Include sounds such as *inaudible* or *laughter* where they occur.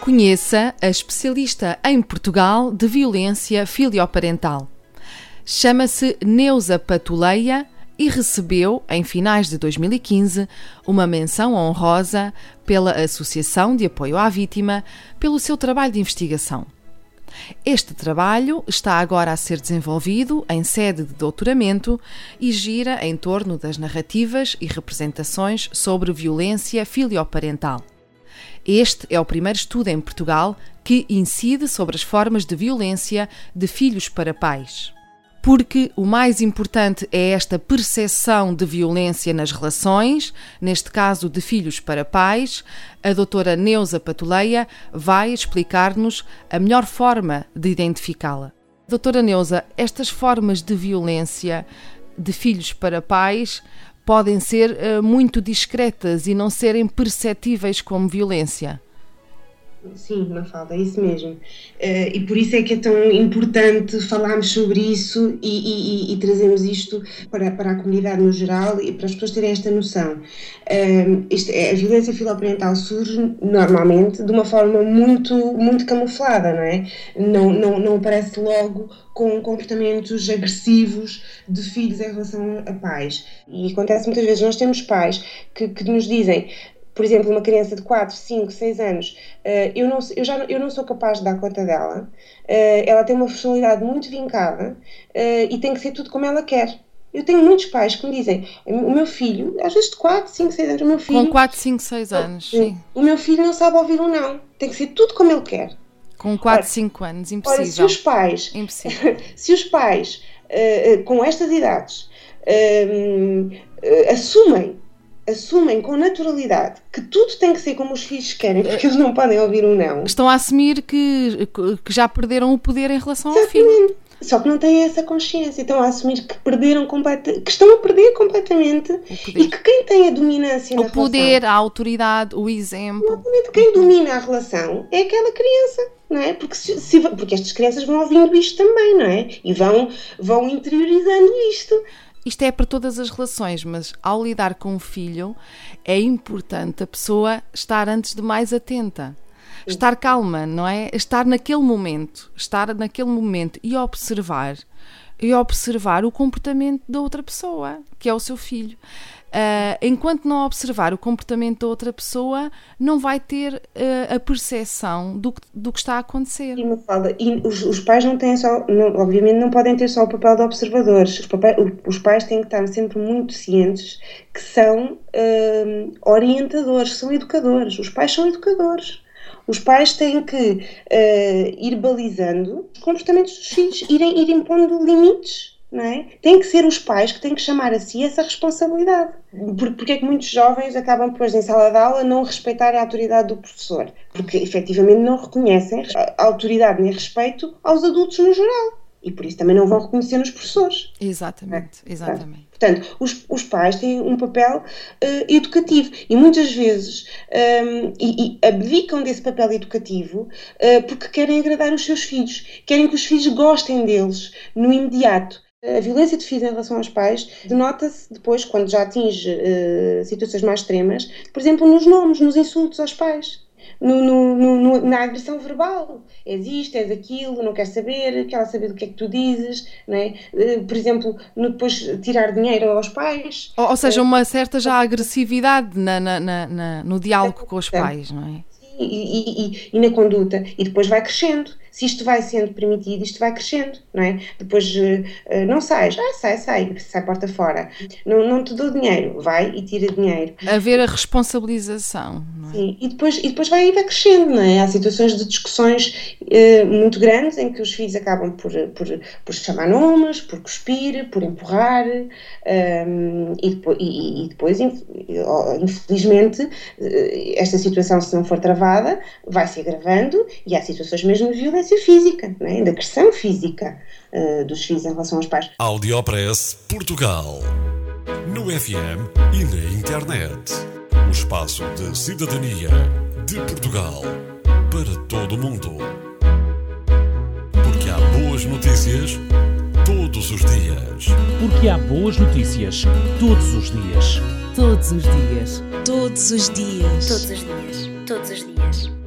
Conheça a especialista em Portugal de violência filioparental. Chama-se Neuza Patuleia e recebeu, em finais de 2015, uma menção honrosa pela Associação de Apoio à Vítima pelo seu trabalho de investigação. Este trabalho está agora a ser desenvolvido em sede de doutoramento e gira em torno das narrativas e representações sobre violência filioparental. Este é o primeiro estudo em Portugal que incide sobre as formas de violência de filhos para pais. Porque o mais importante é esta percepção de violência nas relações, neste caso de filhos para pais, a doutora Neuza Patuleia vai explicar-nos a melhor forma de identificá-la. Doutora Neuza, estas formas de violência de filhos para pais podem ser uh, muito discretas e não serem perceptíveis como violência. Sim, Mafalda, é isso mesmo. Uh, e por isso é que é tão importante falarmos sobre isso e, e, e trazermos isto para, para a comunidade no geral e para as pessoas terem esta noção. Uh, isto, a violência filoparental surge normalmente de uma forma muito, muito camuflada, não é? Não, não, não aparece logo com comportamentos agressivos de filhos em relação a pais. E acontece muitas vezes, nós temos pais que, que nos dizem por exemplo, uma criança de 4, 5, 6 anos, uh, eu, não, eu, já, eu não sou capaz de dar conta dela, uh, ela tem uma personalidade muito vincada uh, e tem que ser tudo como ela quer. Eu tenho muitos pais que me dizem: o meu filho, às vezes de 4, 5, 6 anos, o meu filho. Com 4, 5, 6 anos, sim. O meu filho não sabe ouvir um não. Tem que ser tudo como ele quer. Com 4, 5 anos, impossível. Ora, se os pais. Impossível. *laughs* se os pais, uh, com estas idades, uh, assumem assumem com naturalidade que tudo tem que ser como os filhos querem, porque eles não podem ouvir um não. Estão a assumir que, que já perderam o poder em relação Exatamente. ao filho. Só que não têm essa consciência, estão a assumir que perderam completamente, que estão a perder completamente e que quem tem a dominância o na poder, relação, a autoridade, o exemplo. Quem domina a relação é aquela criança, não é? Porque, se, se, porque estas crianças vão ouvindo isto também, não é? E vão, vão interiorizando isto. Isto é para todas as relações, mas ao lidar com o filho é importante a pessoa estar antes de mais atenta. Estar calma, não é? Estar naquele momento, estar naquele momento e observar e observar o comportamento da outra pessoa, que é o seu filho. Uh, enquanto não observar o comportamento da outra pessoa, não vai ter uh, a percepção do que, do que está a acontecer. E, fala, e os, os, pais não têm só, não, obviamente, não podem ter só o papel de observadores. Os, os pais têm que estar sempre muito cientes que são uh, orientadores, são educadores. Os pais são educadores. Os pais têm que ir balizando os comportamentos dos filhos, irem, irem pondo limites não é? Tem que ser os pais que têm que chamar a si essa responsabilidade. Porque é que muitos jovens acabam depois em sala de aula não respeitarem a autoridade do professor? Porque efetivamente não reconhecem a autoridade nem respeito aos adultos no geral. E por isso também não vão reconhecer nos professores. Exatamente, é? exatamente. Portanto, os, os, pais têm um papel uh, educativo e muitas vezes um, ehm, e, e abdicam desse papel educativo uh, porque querem agradar os seus filhos, querem que os filhos gostem deles no imediato. A violência de filhos em relação aos pais denota-se depois, quando já atinge uh, situações mais extremas, por exemplo, nos nomes, nos insultos aos pais. No, no, no, na agressão verbal. És isto, és aquilo, não quer saber, quer saber do que é que tu dizes, não é? Uh, por exemplo, no, depois tirar dinheiro aos pais. Ou, ou seja, uma certa já agressividade na, na, na, no diálogo com os pais, não é? e, e, e, na conduta, e depois vai crescendo. Se isto vai sendo permitido, isto vai crescendo, não é? Depois uh, não sais, ah, sai, sai, sai porta fora. Não, não te dou dinheiro, vai e tira dinheiro. Haver a responsabilização, não é? Sim, e depois, e depois vai, vai crescendo, não é? Há situações de discussões uh, muito grandes em que os filhos acabam por, por, por chamar nomes, por cuspir, por empurrar um, e, depois, e, e depois, infelizmente, esta situação, se não for travada, vai se agravando e há situações mesmo de violência física, é? de agressão física uh, dos filhos em relação aos pais. Audiopress Portugal. No FM e na internet. O espaço de cidadania de Portugal para todo o mundo. Porque há boas notícias todos os dias. Porque há boas notícias todos os dias. Todos os dias. Todos os dias. Todos os dias. Todos os dias.